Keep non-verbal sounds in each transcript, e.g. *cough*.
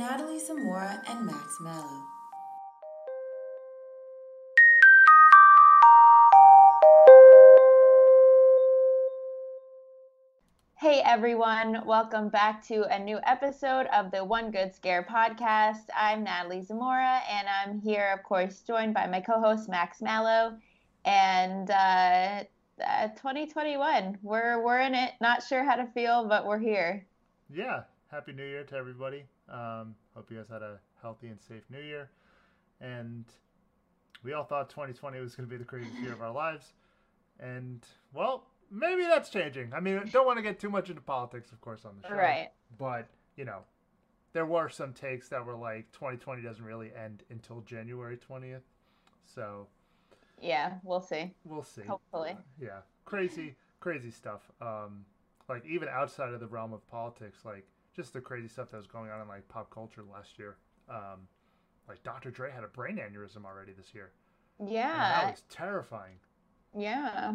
Natalie Zamora and Max Mallow. Hey everyone, welcome back to a new episode of the One Good Scare podcast. I'm Natalie Zamora, and I'm here, of course, joined by my co host Max Mallow. And uh, uh, 2021, we're, we're in it, not sure how to feel, but we're here. Yeah, Happy New Year to everybody. Um, hope you guys had a healthy and safe New Year. And we all thought 2020 was going to be the craziest year of our lives. And, well, maybe that's changing. I mean, don't want to get too much into politics, of course, on the show. Right. But, you know, there were some takes that were like 2020 doesn't really end until January 20th. So, Yeah, we'll see. we'll see. Hopefully. Yeah. Crazy, crazy stuff. Um, like, even outside of the realm of politics, like, just the crazy stuff that was going on in, like, pop culture last year. Um, like, Dr. Dre had a brain aneurysm already this year. And that Yeah, was terrifying. yeah.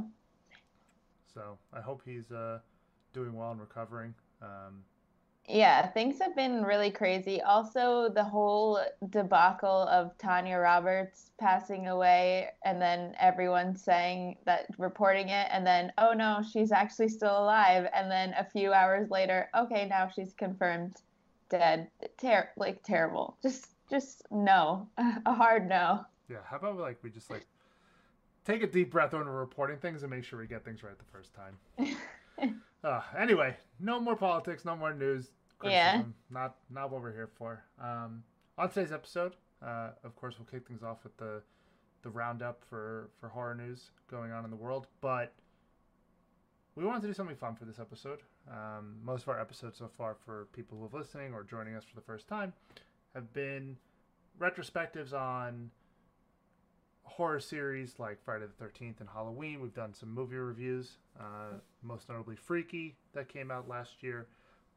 So, I hope he's uh, doing well and recovering. Um, Yeah, things have been really crazy. Also, the whole debacle of Tanya Roberts passing away, and then everyone saying that, reporting it, and then, oh no, she's actually still alive. And then a few hours later, okay, now she's confirmed dead. Ter like terrible. Just, just no. *laughs* A hard no. yeah, how about, like, we just, like, take a deep breath when we're reporting things and make sure we get things right the first time. *laughs* Uh, anyway, no more politics, no more news. Yeah. Not not what we're here for. Um, on today's episode, uh, of course, we'll kick things off with the the roundup for for horror news going on in the world. But we wanted to do something fun for this episode. Um, most of our episodes so far, for people who are listening or joining us for the first time, have been retrospectives on horror series like Friday the 13th and Halloween. We've done some movie reviews, uh, most notably Freaky, that came out last year.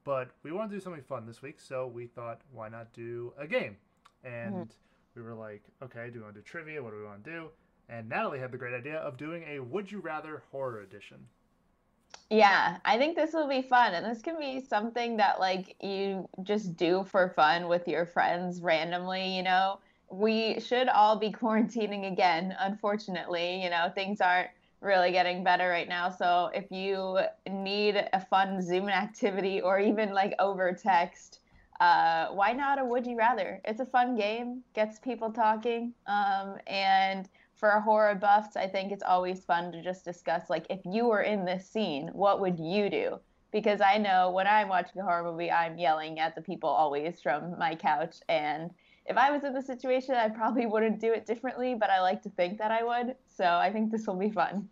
But we want to do something fun this week, so we thought, why not do a game? And we were like, okay, do we want to do trivia? What do we want to do? And Natalie had the great idea of doing a Would You Rather horror edition. Yeah, I think this will be fun. And this can be something that like you just do for fun with your friends randomly, you know. We should all be *laughs* quarantining again, unfortunately. You know, things aren't really getting better right now. So if you need a fun Zoom activity or even like over text, uh, why not a Would You Rather? It's a fun game, gets people talking. Um, and for horror buffs, I think it's always fun to just discuss like if you were in this scene, what would you do? Because I know when I'm watching a horror movie, I'm yelling at the people always from my couch. And if I was in the situation, I probably wouldn't do it differently, but I like to think that I would. So I think this will be fun.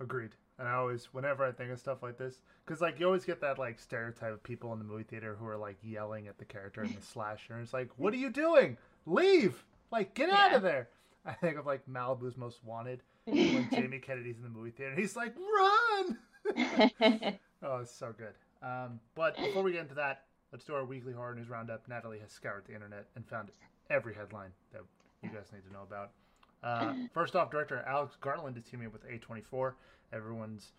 Agreed. And I always, whenever I think of stuff like this, because like you always get that like stereotype of people in the movie theater who are like yelling at the character in the *laughs* slasher, and it's like, what are you doing? Leave! Like, get out of there! I think of like Malibu's Most Wanted *laughs* when Jamie Kennedy's in the movie theater. He's like, run! *laughs* oh, it's so good. Um, but before we get into that, let's do our weekly horror news roundup. Natalie has scoured the internet and found every headline that you guys need to know about. Uh, *clears throat* first off, director Alex Garland is teaming up with A24, everyone's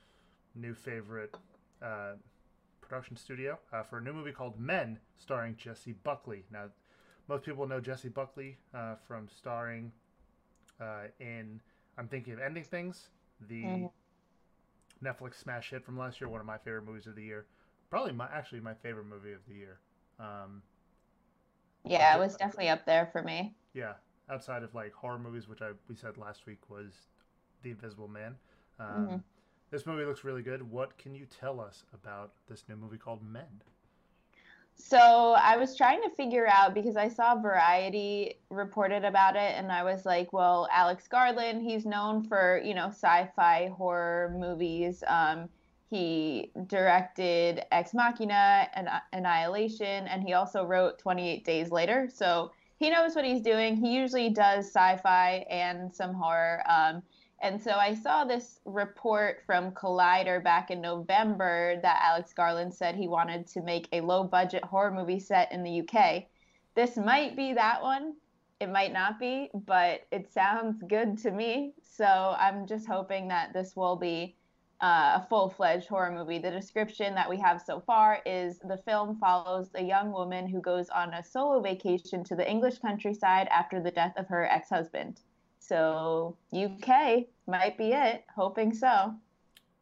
new favorite uh, production studio, uh, for a new movie called Men, starring Jessie Buckley. Now, most people know Jessie Buckley uh, from starring uh, in I'm Thinking of Ending Things, the Mhm. Netflix smash hit from last year, one of my favorite movies of the year. Probably my actually my favorite movie of the year. Um, yeah, it was definitely up there for me. yeah, outside of like horror movies, which I we said last week was The Invisible Man. Um, Mhm. This movie looks really good. What can you tell us about this new movie called Men? So I was trying to figure out because I saw Variety reported about it, and I was like, well, Alex Garland, he's known for you know sci-fi horror movies. Um, he directed Ex Machina and Annihilation, and he also wrote 28 Days Later. So he knows what he's doing. He usually does sci-fi and some horror. Um, and so I saw this report from Collider back in November that Alex Garland said he wanted to make a low budget horror movie set in the UK. This might be that one. It might not be, but it sounds good to me. So I'm just hoping that this will be uh, a full fledged horror movie. The description that we have so far is the film follows a young woman who goes on a solo vacation to the English countryside after the death of her ex husband. So UK might be it. Hoping so.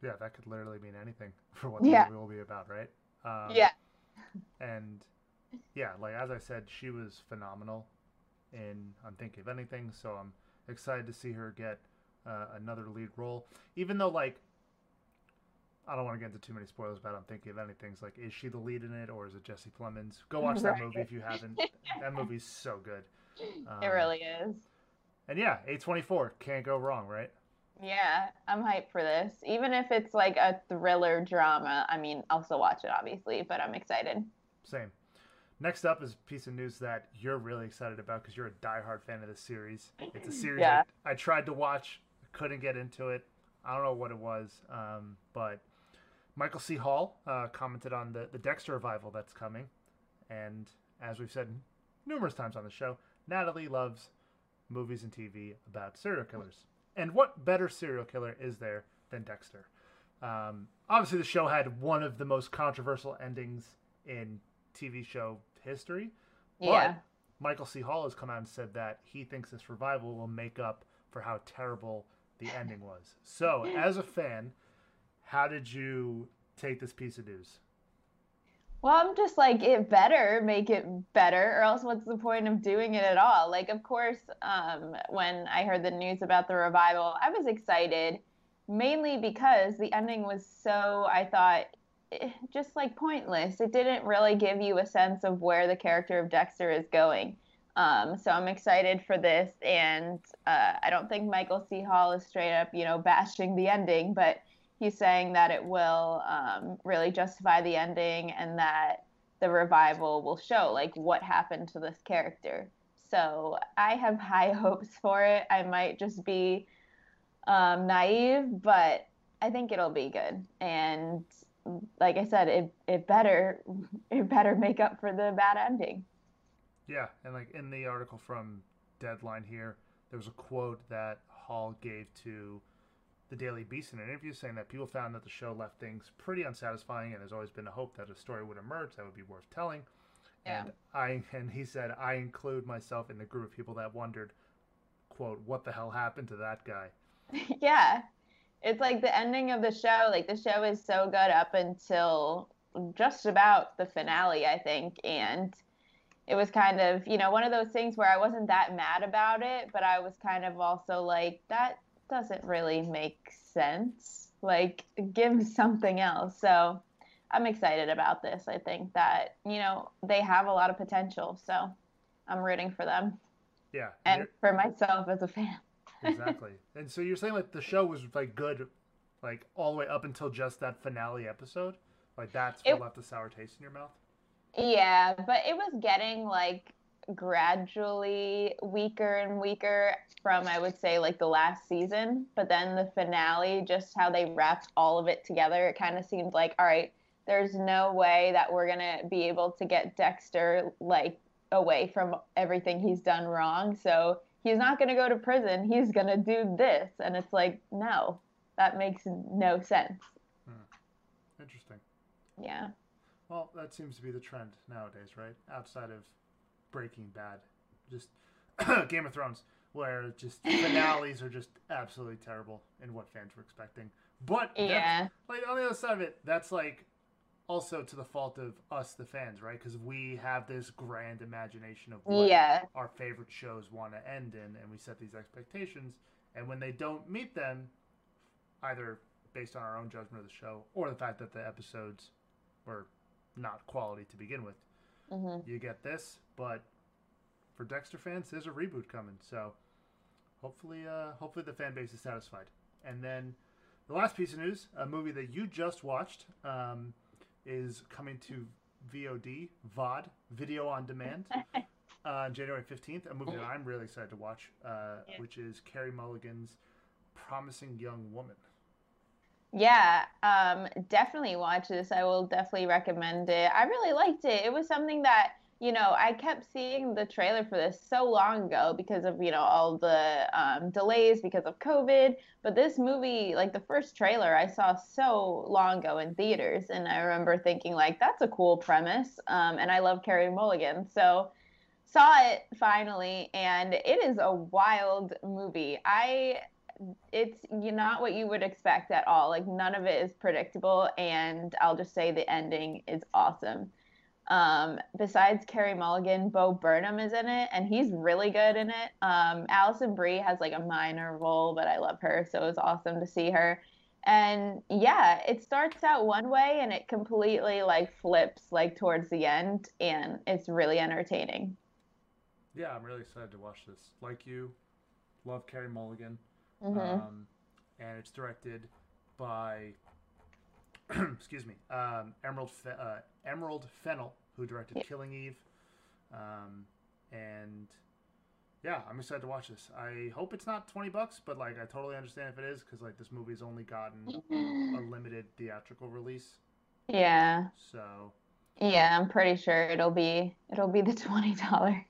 Yeah, that could literally mean anything *laughs* for what the Yeah. movie will be about, right? Um, Yeah. And yeah, like as I said, she was phenomenal in I'm Thinking of Ending Things, so I'm excited to see her get uh, another lead role. Even though like I don't want to get into too many spoilers but I'm Thinking of Ending Things. It's like, is she the lead in it or is it Jesse Plemons? Go watch that Right. movie if you haven't. that movie's so good. it Um, really is. And yeah, A24 can't go wrong, right? Yeah, I'm hyped for this. Even if it's like a thriller drama, I mean, I'll still watch it, obviously, but I'm excited. Same. Next up is a piece of news that you're really excited about because you're a diehard fan of this series. It's a series Yeah. I, I tried to watch, couldn't get into it. I don't know what it was, um, but Michael C. Hall uh, commented on the, the Dexter revival that's coming. And as we've said numerous times on the show, Natalie loves movies and TV about serial killers. And what better serial killer is there than Dexter? Um, obviously, the show had one of the most controversial endings in TV show history. Yeah. But Michael C. Hall has come out and said that he thinks this revival will make up for how terrible the ending was. So, as a fan, how did you take this piece of news? Well, I'm just like, it better make it better, or else what's the point of doing it at all? Like, of course, um, when I heard the news about the revival, I was excited, mainly because the ending was so, I thought, eh, just like pointless. It didn't really give you a sense of where the character of Dexter is going. Um, so I'm excited for this, and uh, I don't think Michael C. Hall is straight up, you know, bashing the ending, but he's saying that it will um, really justify the ending and that the revival will show like what happened to this character. So I have *laughs* high hopes for it. I might just be um, naive, but I think it'll be good. And like I said, it it better *laughs* it better make up for the bad ending. Yeah, and like in the article from Deadline here, there was a quote that Hall gave to the Daily Beast in an interview saying that people found that the show left things pretty unsatisfying and there's always been a hope that a story would emerge that would be worth telling. Yeah. And I and he said I include myself in the group of people that wondered, quote, what the hell happened to that guy? *laughs* yeah. It's like the ending of the show. Like the show is so good up until just about the finale, I think. And it was kind of, you know, one of those things where I wasn't that mad about it, but I was kind of also like, that doesn't really make sense. Like, give something else. So I'm excited about this. I think that, you know, they have a lot of potential. So I'm rooting for them Yeah. and for myself as a fan. *laughs* exactly. and so you're saying like the show was like good like all the way up until just that finale episode? Like that's what It- left a sour taste in your mouth? Yeah, but it was getting like gradually weaker and weaker from I would say like the last season, but then the finale, just how they wrapped all of it together, it kind of seemed like all right, there's no way that we're going to be able to get Dexter like away from everything he's done wrong. So, he's not going to go to prison. He's going to do this and it's like, no. That makes no sense. Hmm. Interesting. Yeah. Well, that seems to be the trend nowadays, right? Outside of Breaking Bad, just *coughs* Game of Thrones, where just finales are just absolutely terrible in what fans were expecting. But Yeah. like on the other side of it, that's like also to the fault of us, the fans, right? Because we have this grand imagination of what Yeah. our favorite shows want to end in, and we set these expectations. And when they don't meet them, either based on our own judgment of the show or the fact that the episodes were not quality to begin with, Mm-hmm. you get this. But for Dexter fans, there's a reboot coming, so hopefully, uh, hopefully the fan base is satisfied. And then the last piece of news, a movie that you just watched, um, is coming to VOD, VOD, video on demand, *laughs* on January 15th. A movie that I'm really excited to watch, uh, Yeah. which is Carey Mulligan's Promising Young Woman. Yeah, um, definitely watch this. I will definitely recommend it. I really liked it. It was something that, you know, I kept seeing the trailer for this so long ago because of, you know, all the um, delays because of COVID. But this movie, like the first trailer, I saw so long ago in theaters. And I remember thinking, like, that's a cool premise. Um, and I love Carey Mulligan. So saw it finally, and it is a wild movie. I it's not what you would expect at all. Like none of it is predictable, and I'll just say the ending is awesome. Um, besides Carey Mulligan, Bo Burnham is in it, and he's really good in it. Um, Alison Brie has like a minor role, but I love her, so it was awesome to see her. And yeah, it starts out one way and it completely like flips like towards the end, and it's really entertaining. Yeah, I'm really excited to watch this. Like you, love Carey Mulligan. Hmm um, and it's directed by *clears throat* excuse me um, Emerald Fe- uh, Emerald Fennell, who directed Yeah. Killing Eve, um, and yeah, I'm excited to watch this. I hope it's not twenty bucks, but like I totally understand if it is because like this movie's only gotten *laughs* a limited theatrical release, Yeah. so Yeah, I'm pretty sure it'll be it'll be the twenty dollar.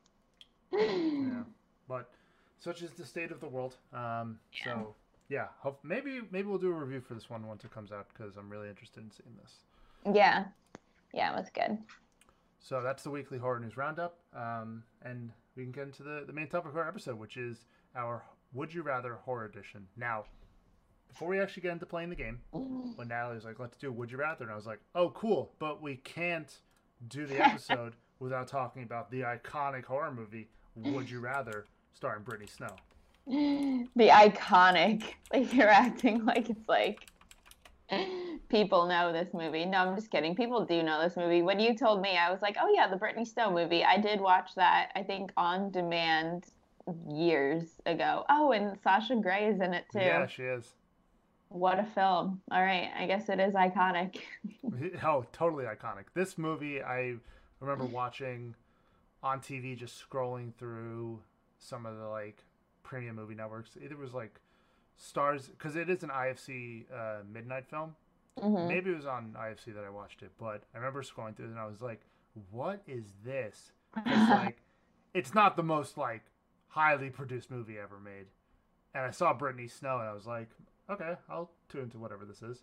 yeah. But such is the state of the world. Um, Yeah. So yeah, hope maybe maybe we'll do a review for this one once it comes out because I'm really interested in seeing this. Yeah, yeah, it was good. So that's the weekly horror news roundup, um, and we can get into the, the main topic of our episode, which is our Would You Rather horror edition. Now, before we actually get into playing the game, when Natalie was like, "Let's do Would You Rather," and I was like, "Oh, cool," but we can't do the *laughs* episode without talking about the iconic horror movie Would You Rather, starring Brittany Snow. The iconic, like you're acting like it's like people know this movie. No, I'm just kidding. People do know this movie. When you told me, I was like, oh yeah, the Brittany Snow movie. I did watch that. I think on demand years ago. Oh, and Sasha Grey is in it too. Yeah, she is. What a film. All right, I guess it is iconic. *laughs* Oh, totally iconic. This movie, I remember watching on TV, just scrolling through some of the like premium movie networks. It was like Starz, because it is an IFC uh, midnight film. Mhm. Maybe it was on IFC that I watched it, but I remember scrolling through it and I was like, "What is this?" It's *laughs* like, it's not the most like highly produced movie ever made. And I saw Brittany Snow and I was like, "Okay, I'll tune into whatever this is."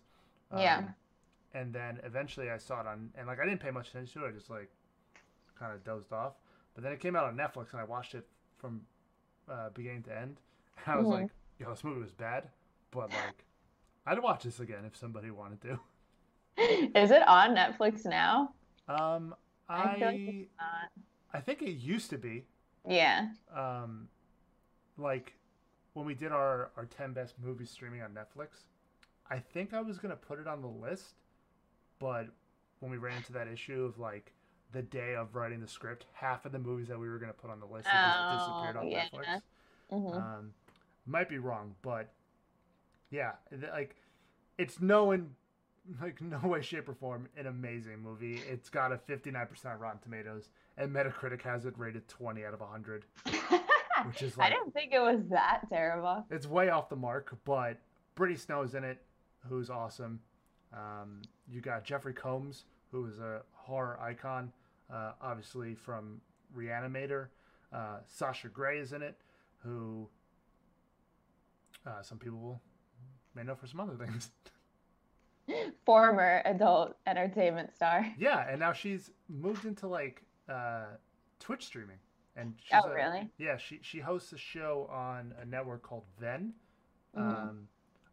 Yeah. Um, and then eventually I saw it on, and like I didn't pay much attention to it. I just like kind of dozed off. But then it came out on Netflix, and I watched it from uh, beginning to end. And *laughs* I was Mhm. like, "Yo, this movie was bad," but like I'd watch this again if somebody wanted to. *laughs* is it on Netflix now? Um, I I like it's not. I think it used to be. Yeah. Um, like when we did our our ten best movies streaming on Netflix, I think I was gonna put it on the list, but when we ran into that issue of like the day of writing the script, half of the movies that we were gonna put on the list Oh, just disappeared on yeah. Netflix. hmm Um, might be wrong, but yeah, like it's no in like *laughs* no way, shape, or form an amazing movie. It's got a fifty nine percent Rotten Tomatoes, and Metacritic has it rated twenty out of hundred, *laughs* which is I like didn't think it was that terrible. it's way off the mark. But Brittany Snow's in it, who's awesome. Um, you got Jeffrey Combs, who is a horror icon, uh, obviously from Reanimator. Uh, Sasha Grey is in it, who uh, some people may know for some other things. *laughs* Former adult entertainment star. yeah, and now she's moved into like uh, Twitch streaming, and she's Oh, a- really? Yeah, she she hosts a show on a network called Venn. Mhm. Um,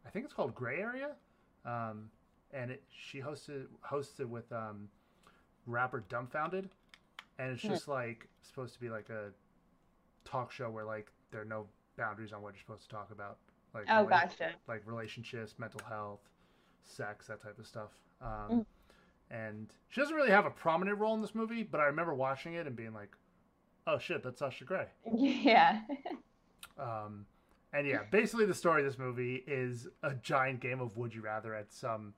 I think it's called Gray Area, um, and it, she hosted hosts it with um, rapper Dumbfoundead, and it's Hmm. just like supposed to be like a talk show where like there are no boundaries on what you're supposed to talk about, like Oh, rela- gotcha. like relationships, mental health, sex, that type of stuff. Um, Mm. and she doesn't really have a prominent role in this movie, but I remember watching it and being like, "Oh shit, that's Sasha Grey." *laughs* Yeah. Um, and yeah, basically the story of this movie is a giant game of Would You Rather at some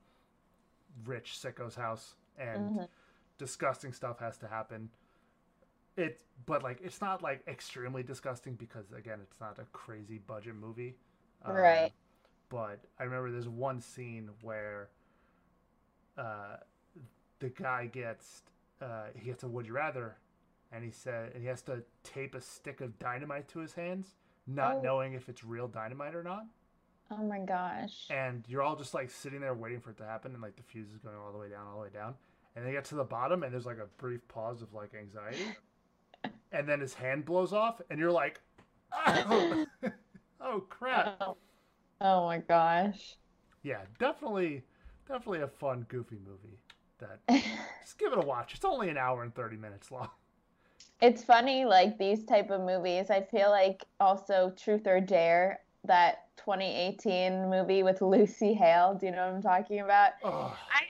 rich sicko's house, and Mm-hmm. Disgusting stuff has to happen. It, but like, it's not like extremely disgusting because again, it's not a crazy budget movie. Um, Right. But I remember there's one scene where, uh, the guy gets, uh, he gets a Would You Rather, and he said, and he has to tape a stick of dynamite to his hands, not Oh. knowing if it's real dynamite or not Oh my gosh. and you're all just like sitting there waiting for it to happen, and like the fuse is going all the way down, all the way down, and they get to the bottom, and there's like a brief pause of like anxiety, and then his hand blows off, and you're like, oh, *laughs* oh crap! Oh, oh my gosh. Yeah, definitely, definitely a fun, goofy movie. That *laughs* just give it a watch. It's only an hour and thirty minutes long. It's funny, like these type of movies. I feel like also Truth or Dare, that 2018 movie with Lucy Hale. Do you know what I'm talking about? Oh, I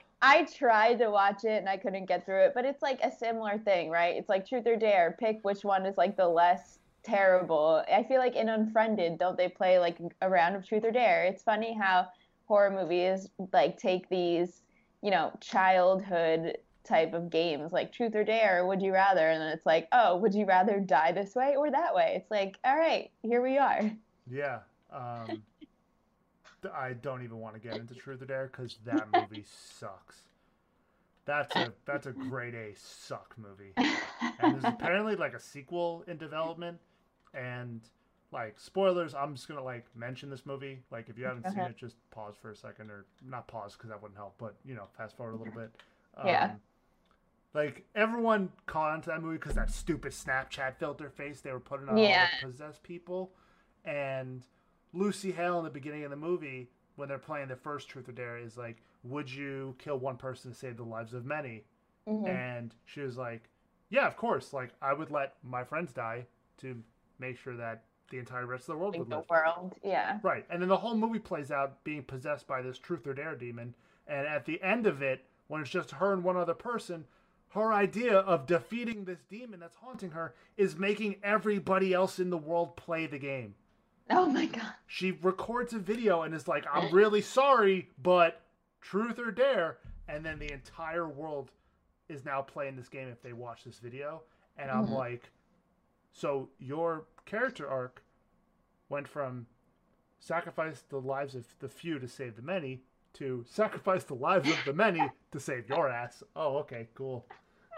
tried to watch it and I couldn't get through it, but it's like a similar thing, right? It's like Truth or Dare. Pick which one is like the less terrible. I feel like in Unfriended, don't they play like a round of Truth or Dare? It's funny how horror movies like take these, you know, childhood type of games like Truth or Dare, Would You Rather, and then it's like, oh, would you rather die this way or that way? It's like, all right, here we are. yeah. Um, I don't even want to get into Truth or Dare because that movie *laughs* sucks. That's a that's a grade A suck movie. *laughs* and there's apparently like a sequel in development and like spoilers i'm just gonna like mention this movie like if you haven't seen it just pause for a second or not pause because that wouldn't help but you know fast forward a little bit Yeah. Um, like everyone caught onto that movie because that stupid snapchat filter face they were putting on Yeah. all the possessed people and lucy hale in the beginning of the movie when they're playing the first truth or dare is like would you kill one person to save the lives of many Mhm. and she was like, "Yeah, of course. Like I would let my friends die to make sure that the entire rest of the world Like would the live." world, yeah. Right. And then the whole movie plays out being possessed by this truth or dare demon, and at the end of it, when it's just her and one other person, her idea of defeating this demon that's haunting her is making everybody else in the world play the game. *laughs* Oh my god. She records a video and is like, "I'm really sorry, but truth or dare," and then the entire world is now playing this game if they watch this video. And I'm mm-hmm. like, so your character arc went from sacrifice the lives of the few to save the many to sacrifice the lives of the many to save your ass. Oh, okay, cool.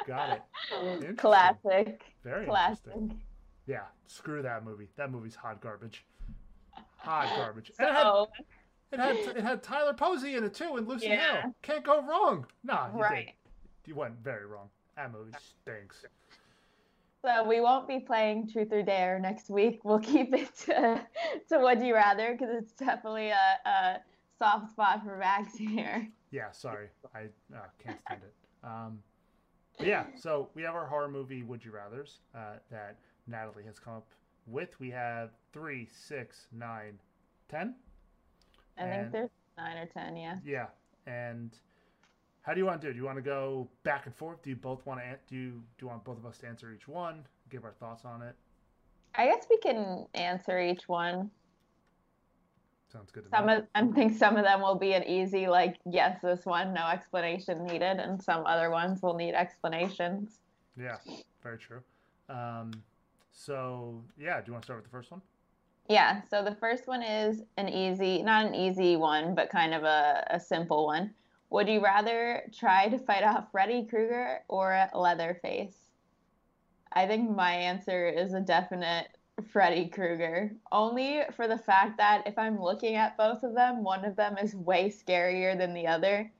Got it. *laughs* Classic. Very Classic. interesting. Yeah, screw that movie. That movie's hot garbage. Hot garbage. And it had it had it had Tyler Posey in it too, and Lucy Yeah. Hale. Can't go wrong. Nah, you right. did. You went very wrong. That movie stinks. So we won't be playing Truth or Dare next week. We'll keep it to, to Would You Rather because it's definitely a, a soft spot for Max here. Yeah, sorry, I uh, can't stand it. Um, yeah, so we have our horror movie Would You Rather's uh, that Natalie has come up with. We have three, six, nine, ten. I think there's nine or ten, yeah. Yeah, and how do you want to do? it? Do you want to go back and forth? Do you both want to? Do you do you want both of us to answer each one? Give our thoughts on it. I guess we can answer each one. Sounds good to Some of I think some of them will be an easy like yes, this one, no explanation needed, and some other ones will need explanations. Yeah, very true. Um, so yeah, do you want to start with the first one? Yeah, so the first one is an easy, not an easy one, but kind of a, a simple one. Would you rather try to fight off Freddy Krueger or Leatherface? I think my answer is a definite Freddy Krueger, only for the fact that if I'm looking at both of them, one of them is way scarier than the other.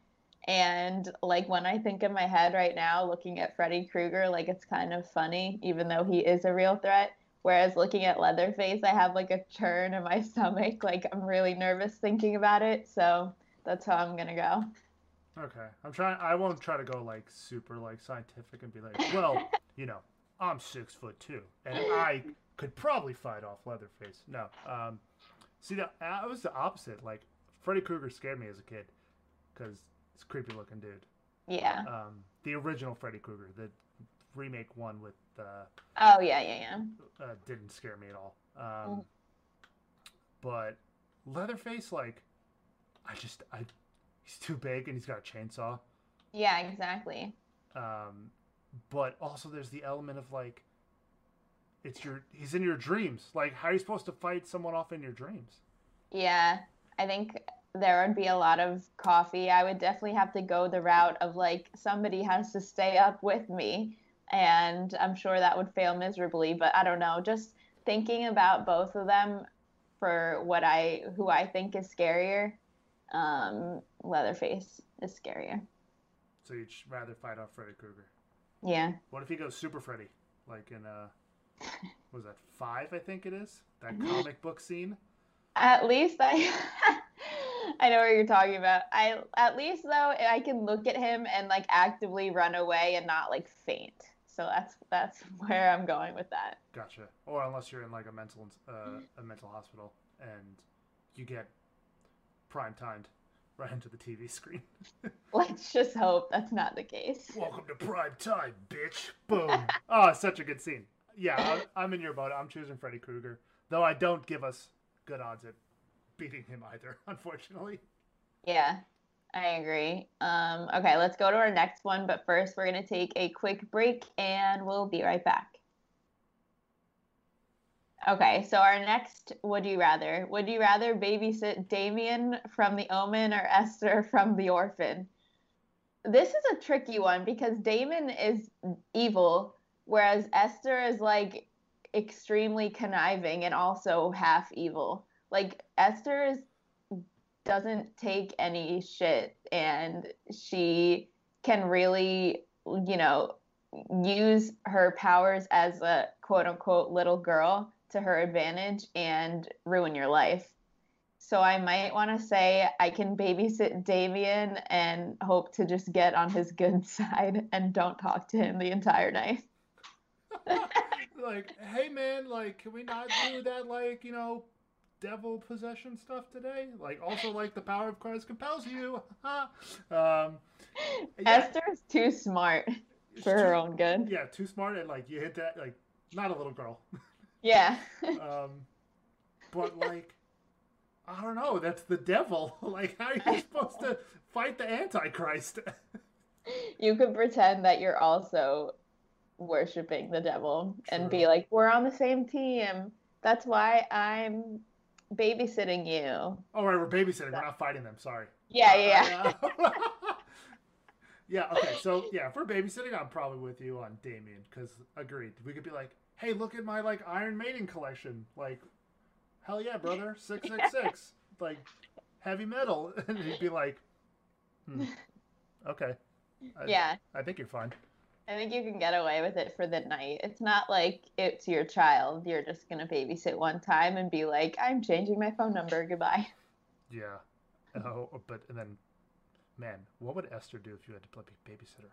And like when I think in my head right now, looking at Freddy Krueger, like it's kind of funny, even though he is a real threat. Whereas looking at Leatherface, I have like a churn in my *laughs* stomach. Like I'm really nervous thinking about it. So that's how I'm gonna go. Okay, I'm trying. I won't try to go like super like scientific and be like, well, *laughs* you know, I'm six foot two, and I could probably fight off Leatherface. No, um, see that I was the opposite. Like Freddy Krueger scared me as a kid because a creepy looking dude. Yeah. Um, the original Freddy Krueger, the remake one with uh, Oh yeah, yeah, yeah. uh, didn't scare me at all. Um, But Leatherface, like, I just I he's too big and he's got a chainsaw. Yeah, exactly. Um, but also there's the element of like, it's your he's in your dreams. Like, how are you supposed to fight someone off in your dreams? Yeah, I think there would be a lot of coffee. I would definitely have to go the route of like somebody has to stay up with me, and I'm sure that would fail miserably. But I don't know. Just thinking about both of them for what I who I think is scarier, um, Leatherface is scarier. So you'd rather fight off Freddy Krueger. Yeah. What if he goes Super Freddy, like in uh, *laughs* what was that five? I think it is that comic book scene. At least I *laughs* *laughs* I know what you're talking about. I at least though I can look at him and like actively run away and not like faint. So that's that's *laughs* where I'm going with that. Gotcha. Or unless you're in like a mental uh, a mental hospital and you get prime timed *laughs* right into the TV screen. Let's just hope that's not the case. Welcome to prime time, bitch. Boom. oh, such a good scene. Yeah, I'm, I'm in your boat. I'm choosing Freddy Krueger, though I don't give us good odds at beating him either, *laughs* unfortunately. Yeah. I agree. Um, okay, let's go to our next one, but first we're gonna take a quick break and we'll be right back. Okay, so our next would you rather? Would you rather babysit Damien from The Omen or Esther from The Orphan? This is a tricky one because Damon is evil, whereas Esther is like extremely conniving and also half evil. Like Esther is doesn't take any shit and she can really, you know, use her powers as a quote unquote little girl to her advantage and ruin your life. So I might want to say I can babysit Damien and hope to just get on his good *laughs* side and don't talk to him the entire night. *laughs* like, hey man, like, can we not do that, like, you know, devil possession stuff today? Like, also, like, the power of Christ compels you. *laughs* um, yeah, Esther is too smart for her own good. Yeah, too smart, and like, you hit that, like, not a little girl. *laughs* Yeah. um, but like, I don't know. That's the devil. *laughs* like, how are you supposed to fight the Antichrist? you could pretend that you're also worshiping the devil and be like, we're on the same team. That's why I'm babysitting you. oh, right, we're babysitting. We're not fighting them. Sorry. Yeah, yeah, yeah. yeah. *laughs* yeah. Okay. So yeah, if we're babysitting, I'm probably with you on Damien because agreed. We could be like, hey, look at my like Iron Maiden collection. Like, hell yeah, brother, *laughs* six six six. Like, heavy metal, *laughs* and he'd be like, hmm, okay. I, Yeah. I think you're fine. I think you can get away with it for the night. It's not like it's your child. You're just going to babysit one time and be like, I'm changing my phone number. Goodbye. *laughs* Yeah. Oh, oh, but and then, man, what would Esther do if you had to play babysitter?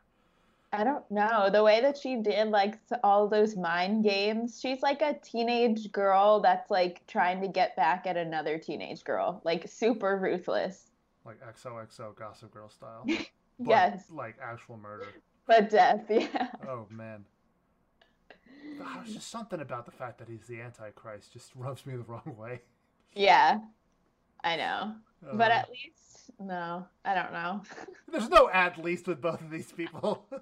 I don't know. The way that she did like all those mind games, she's like a teenage girl that's like trying to get back at another teenage girl, like super ruthless. Like XOXO Gossip Girl style. *laughs* But, Yes. Like actual murder. But death, yeah. Oh man. Ah, There's just something about the fact that he's the Antichrist just rubs me the wrong way. Yeah. I know. But Uh, at least, no, I don't know. *laughs* there's no at least with both of these people. *laughs*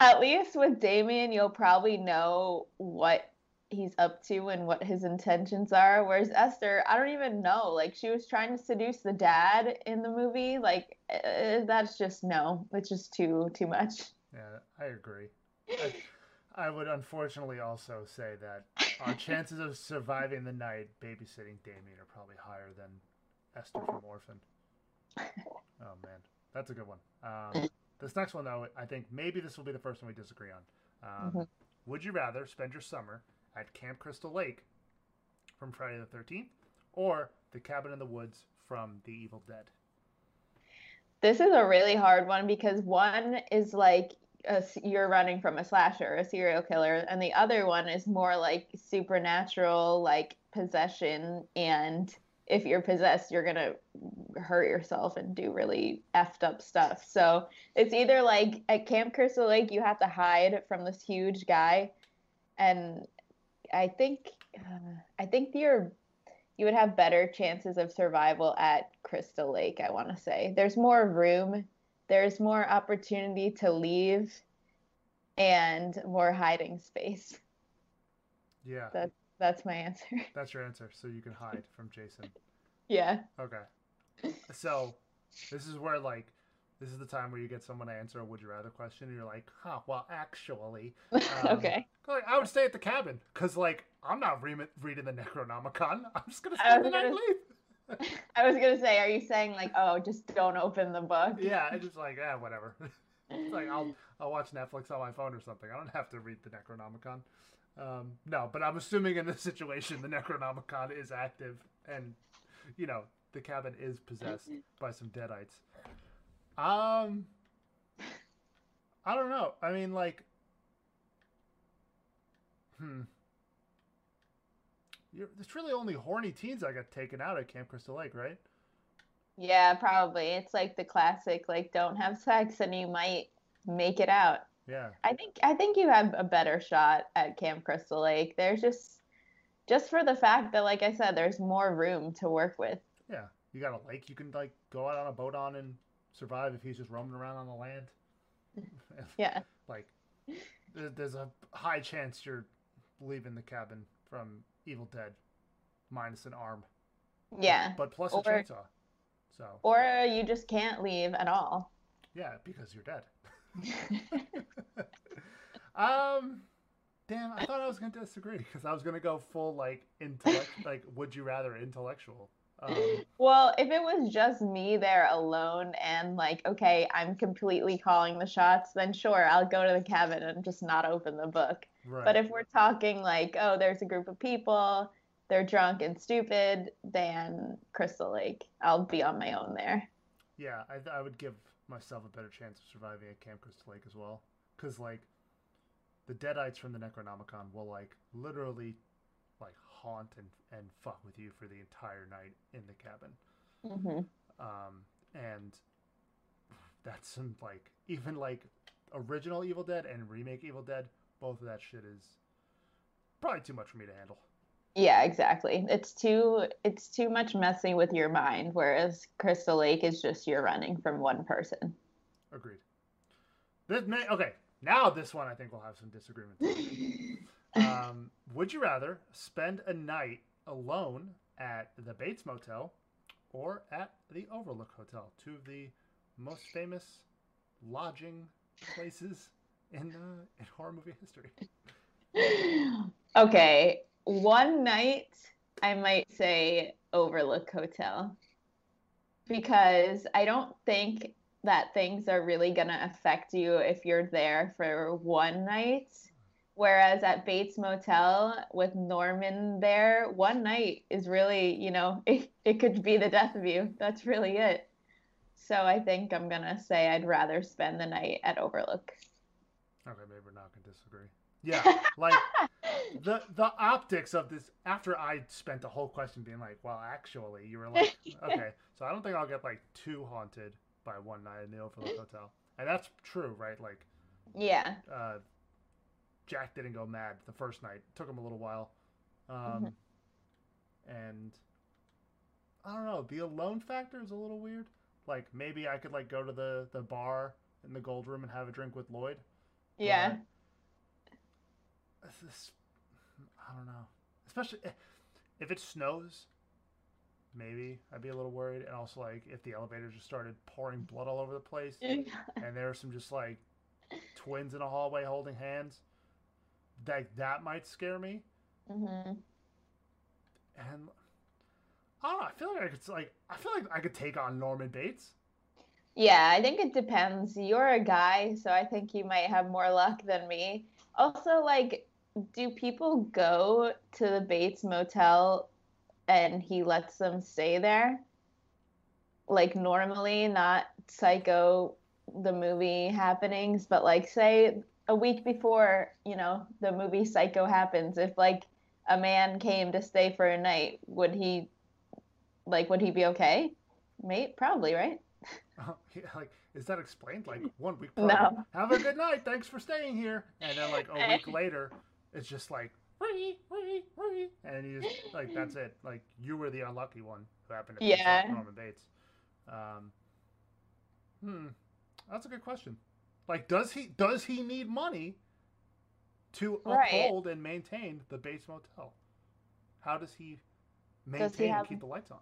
At least with Damien, you'll probably know what he's up to and what his intentions are. Whereas Esther, I don't even know. Like, she was trying to seduce the dad in the movie. Like, uh, that's just no. It's just too too much. yeah, I agree. I, I would unfortunately also say that our *laughs* chances of surviving the night babysitting Damien are probably higher than Esther from Orphan. *laughs* Oh man, that's a good one. Um, this next one though, I think maybe this will be the first one we disagree on. Um, Mhm. Would you rather spend your summer at Camp Crystal Lake from Friday the Thirteenth, or the Cabin in the Woods from The Evil Dead? This is a really hard one because one is like a you're running from a slasher, a serial killer, and the other one is more like supernatural, like possession, and if you're possessed, you're gonna hurt yourself and do really effed up stuff. So it's either like at Camp Crystal Lake, you have to hide from this huge guy, and I think uh, I think you're you would have better chances of survival at Crystal Lake. I want to say there's more room, there's more opportunity to leave, and more hiding space. Yeah. That that's my answer. *laughs* That's your answer. So you can hide from Jason. yeah. Okay. So this is where like this is the time where you get someone to answer a would you rather question and you're like, huh, well actually *laughs* um, okay. I would stay at the cabin because like I'm not re- reading the Necronomicon. *laughs* I'm just gonna I spend the night leave. *laughs* I was gonna say, are you saying like, oh, just don't open the book? yeah, it's just like yeah, whatever. it's like I'll I'll watch Netflix on my phone or something. I don't have to read the Necronomicon. Um, no, but I'm assuming in this situation the Necronomicon is active and you know the cabin is possessed by some deadites. Um, I don't know. I mean, like, hmm. You're, it's really only horny teens that got taken out at Camp Crystal Lake, right? Yeah, probably. It's like the classic, like, don't have sex and you might make it out. Yeah. I think I think you have a better shot at Camp Crystal Lake. There's just just for the fact that, like I said, there's more room to work with. Yeah, you got a lake you can like go out on a boat on and survive if he's just roaming around on the land. *laughs* Yeah. like, there's a high chance you're leaving the cabin from Evil Dead, minus an arm. Yeah. But plus Or- a chainsaw. So Or you just can't leave at all. yeah, because you're dead. *laughs* *laughs* um, damn, I thought I was gonna disagree because I was gonna go full like intellect, like would you rather intellectual. Um, *laughs* Well, if it was just me there alone and like, okay, I'm completely calling the shots, then sure, I'll go to the cabin and just not open the book. right. But if we're talking like, oh, there's a group of people, they're drunk and stupid, then Crystal Lake, I'll be on my own there. Yeah, I, I would give myself a better chance of surviving at Camp Crystal Lake as well. Because, like, the Deadites from the Necronomicon will, like, literally, like, haunt and, and fuck with you for the entire night in the cabin. hmm Um, and that's some, like, even, like, original Evil Dead and remake Evil Dead, both of that shit is probably too much for me to handle. Yeah, exactly. It's too it's too much messing with your mind, whereas Crystal Lake is just you're running from one person. Agreed. This may, okay, now this one I think we'll have some disagreements. *laughs* um, would you rather spend a night alone at the Bates Motel or at the Overlook Hotel, two of the most famous lodging places in uh, in horror movie history? *laughs* Okay, one night I might say Overlook Hotel because I don't think that things are really going to affect you if you're there for one night. Whereas at Bates Motel with Norman there, one night is really, you know, *laughs* it, it could be the death of you. That's really it. So I think I'm going to say I'd rather spend the night at Overlook. Okay, maybe we're not gonna disagree. Yeah, like *laughs* the the optics of this. After I spent the whole question being like, "Well, actually," you were like, *laughs* "Okay," so I don't think I'll get like too haunted by one night in the Overlook Hotel, and that's true, right? Like, Yeah. uh, Jack didn't go mad the first night. It took him a little while, um, Mhm. and I don't know. The alone factor is a little weird. Like maybe I could like go to the the bar in the gold room and have a drink with Lloyd. Yeah. This, I don't know. Especially if- if it snows, maybe I'd be a little worried. And also, like, if the elevator just started pouring blood all over the place, *laughs* and there are some just like twins in a hallway holding hands, that that might scare me. hmm And I don't know. I feel like I could like I feel like I could take on Norman Bates. Yeah, I think it depends. You're a guy, so I think you might have more luck than me. Also, like, do people go to the Bates Motel and he lets them stay there? Like, normally, not Psycho, the movie happenings, but like, say a week before, you know, the movie Psycho happens, if like a man came to stay for a night, would he like would he be okay? Mate, probably, right? Uh, *laughs* yeah, like, is that explained? Like one week. No. prior, Have a good night. Thanks for staying here. And then like a week *laughs* later, it's just like, "Wee, wee, wee," and you just like that's it. Like you were the unlucky one who happened to Yeah. Norman Bates. Um, hmm, that's a good question. Like, does he does he need money to Right. uphold and maintain the Bates Motel? How does he maintain Does he and keep the lights on?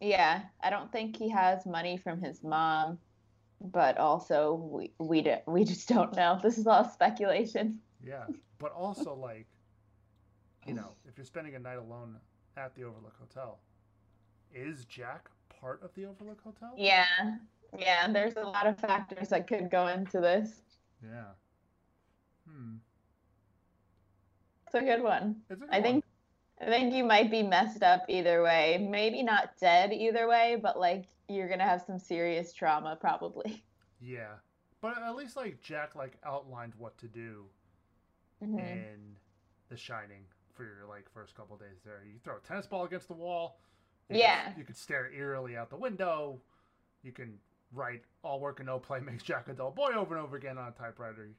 Yeah, I don't think he has money from his mom, but also we we do, we just don't know. *laughs* This is all speculation. Yeah, but also like, you know, if you're spending a night alone at the Overlook Hotel, is Jack part of the Overlook Hotel? Yeah, yeah. There's a lot of factors that could go into this. Yeah. Hmm. It's a good one. It's a good I think I think you might be messed up either way. Maybe not dead either way, but like you're gonna have some serious trauma probably. Yeah, but at least like Jack like outlined what to do Mhm. in The Shining for your like first couple days there. You throw a tennis ball against the wall. You Yeah. you could stare eerily out the window. You can write "All work and no play *laughs* makes Jack a dull boy" over and over again on a typewriter.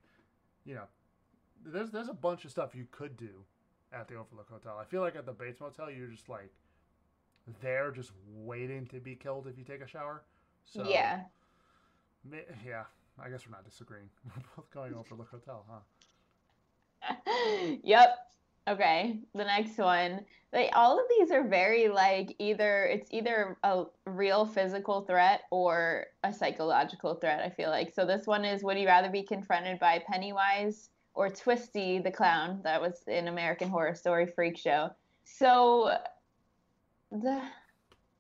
You know, there's there's a bunch of stuff you could do at the Overlook Hotel. I feel like at the Bates Motel, you're just like there, just waiting to be killed if you take a shower. So yeah. yeah. I guess we're not disagreeing. *laughs* We're both going Overlook Hotel, huh? *laughs* yep. Okay. The next one. They all of these are very like either it's either a real physical threat or a psychological threat, I feel like. So this one is would you rather be confronted by Pennywise or Twisty the clown that was in American Horror Story Freak Show. So the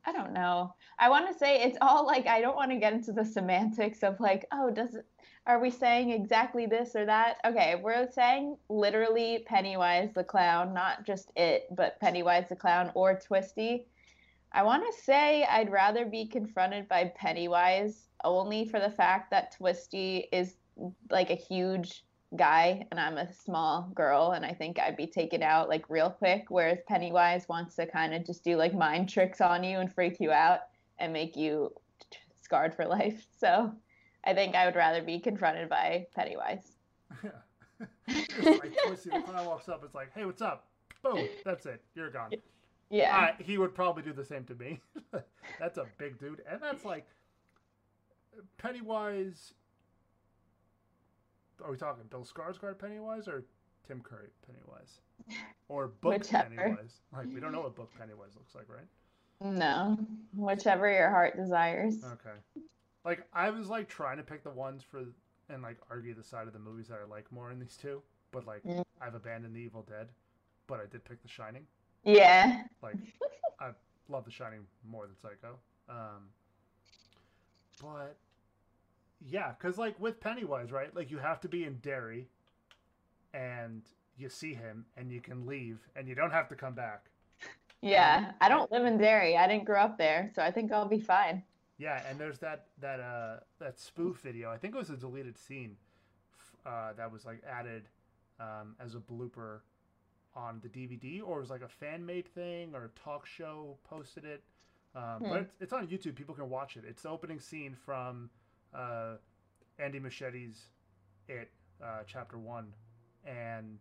I don't know. I want to say it's all like I don't want to get into the semantics of like, oh, does are we saying exactly this or that? Okay, we're saying literally Pennywise the clown, not just it, but Pennywise the clown or Twisty. I want to say I'd rather be confronted by Pennywise only for the fact that Twisty is like a huge guy and I'm a small girl and I think I'd be taken out like real quick whereas Pennywise wants to kind of just do like mind tricks on you and freak you out and make you scarred for life. *laughs* So I think I would rather be confronted by Pennywise. *laughs* Yeah. like Twisty the clown walks up. It's like, hey, what's up? Boom. That's it. You're gone. Yeah. Uh, he would probably do the same to me. *laughs* that's a big dude, and that's like Pennywise. Are we talking Bill Skarsgård Pennywise or Tim Curry Pennywise, or Book Whichever. Pennywise? Like we don't know what Book Pennywise looks like, right? no. Whichever your heart desires. Okay. Like I was like trying to pick the ones for and like argue the side of the movies that I like more in these two, but like Mm. I've abandoned The Evil Dead, but I did pick The Shining. Yeah. *laughs* Like I love The Shining more than Psycho. Um, but yeah, because like with Pennywise, right? Like you have to be in Derry, and you see him, and you can leave, and you don't have to come back. Yeah. I don't live in Derry. I didn't grow up there, so I think I'll be fine. Yeah, and there's that that uh that spoof video. I think it was a deleted scene uh, that was like added um, as a blooper on the DVD, or it was like a fan made thing, or a talk show posted it. Um, Hmm. But it's, it's on YouTube. People can watch it. It's the opening scene from uh, Andy Muschietti's It uh, Chapter One, and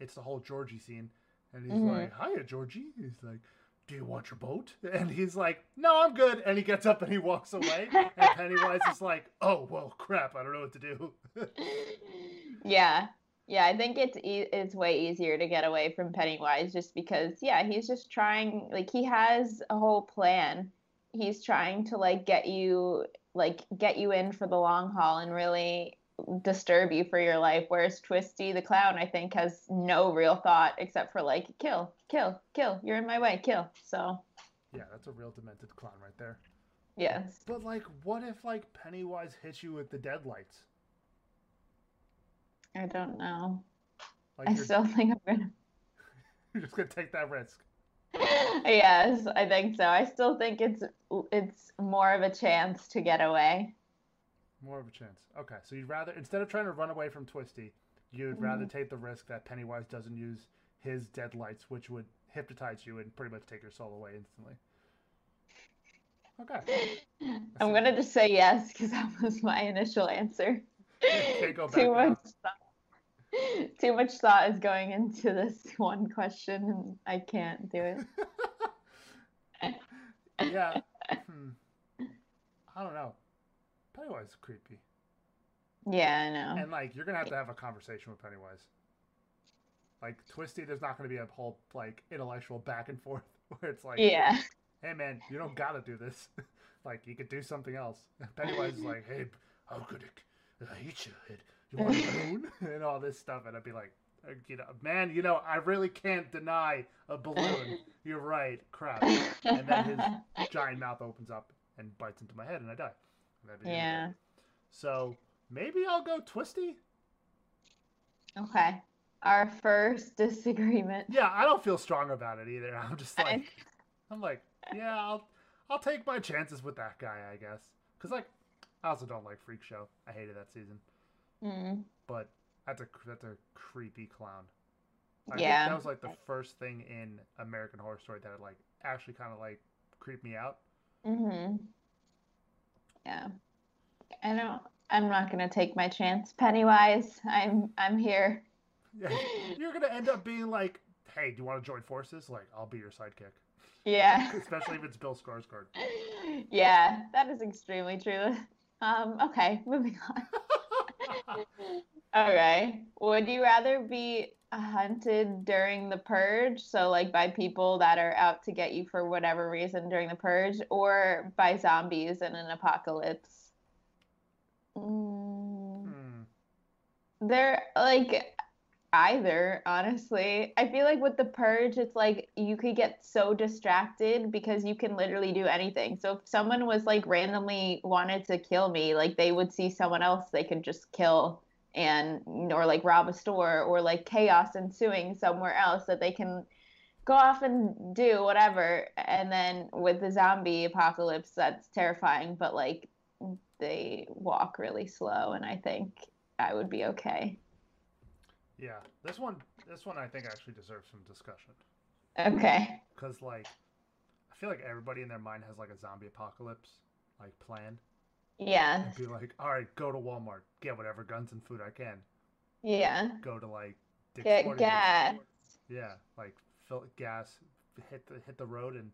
it's the whole Georgie scene. And he's Mhm. like, "Hiya, Georgie." He's like, "Do you want your boat?" *laughs* And he's like, "No, I'm good." And he gets up and he walks away. and *laughs* Pennywise is like, "Oh well, crap! I don't know what to do." *laughs* Yeah. Yeah, I think it's e- it's way easier to get away from Pennywise just because yeah, he's just trying like he has a whole plan. He's trying to like get you like get you in for the long haul and really disturb you for your life whereas Twisty the clown I think has no real thought except for like kill, kill, kill. You're in my way, kill. So, yeah, that's a real demented clown right there. yes. But like, what if like Pennywise hits you with the deadlights? I don't know. Like I still think I'm gonna *laughs* you're just gonna take that risk. *laughs* Yes, I think so. I still think it's it's more of a chance to get away. More of a chance. Okay, so you'd rather instead of trying to run away from Twisty, you'd rather Mm-hmm. take the risk that Pennywise doesn't use his deadlights, which would hypnotize you and pretty much take your soul away instantly. Okay. *laughs* I'm gonna just say yes because that was my initial answer. Can't go *laughs* back Too much thought. *laughs* Too much thought is going into this one question, and I can't do it. yeah. Hmm. I don't know. Pennywise is creepy. Yeah, I know. And like you're gonna have to have a conversation with Pennywise. Like Twisty, there's not gonna be a whole like intellectual back and forth *laughs* where it's like, Yeah. hey man, you don't gotta do this. *laughs* like you could do something else. Pennywise is *laughs* like, hey, how could it? I eat your head. You want a balloon? and all this stuff, and I'd be like, uh, you know, man, you know, I really can't deny a balloon. You're right. Crap. And then his giant mouth opens up and bites into my head, and I die. And that'd be the end of Yeah. So maybe I'll go Twisty. Okay. Our first *laughs* disagreement. Yeah, I don't feel strong about it either. *laughs* I'm just like, I'm like, yeah, I'll, I'll take my chances with that guy, I guess. Cause like, I also don't like Freak Show. I hated that season, Mm, but that's a that's a creepy clown. I Yeah. think that was like the first thing in American Horror Story that like actually kind of like creeped me out. hmm Yeah. I don't. I'm not gonna take my chance, Pennywise. I'm. I'm here. Yeah, you're gonna end up being like, hey, do you want to join forces? Like, I'll be your sidekick, Yeah. *laughs* especially if it's Bill Skarsgård. Yeah, that is extremely true. Um. Okay, moving on. *laughs* Okay. Would you rather be hunted during the purge, so like by people that are out to get you for whatever reason during the purge, or by zombies in an apocalypse? Mm, Hmm. they're like either, honestly. I feel like with the purge, it's like you could get so distracted because you can literally do anything. So if someone was like randomly wanted to kill me, like they would see someone else they could just kill and or like rob a store or like chaos ensuing somewhere else that they can go off and do whatever. And then with the zombie apocalypse, that's terrifying, but like they walk really slow and I think I would be okay. Yeah, this one, this one, I think actually deserves some discussion. Okay. because like I feel like everybody in their mind has like a zombie apocalypse like plan. Yeah. And be like, all right, go to Walmart, get whatever guns and food I can. Yeah. Go to like Dick's Get gas. Yeah, like fill gas, hit the hit the road and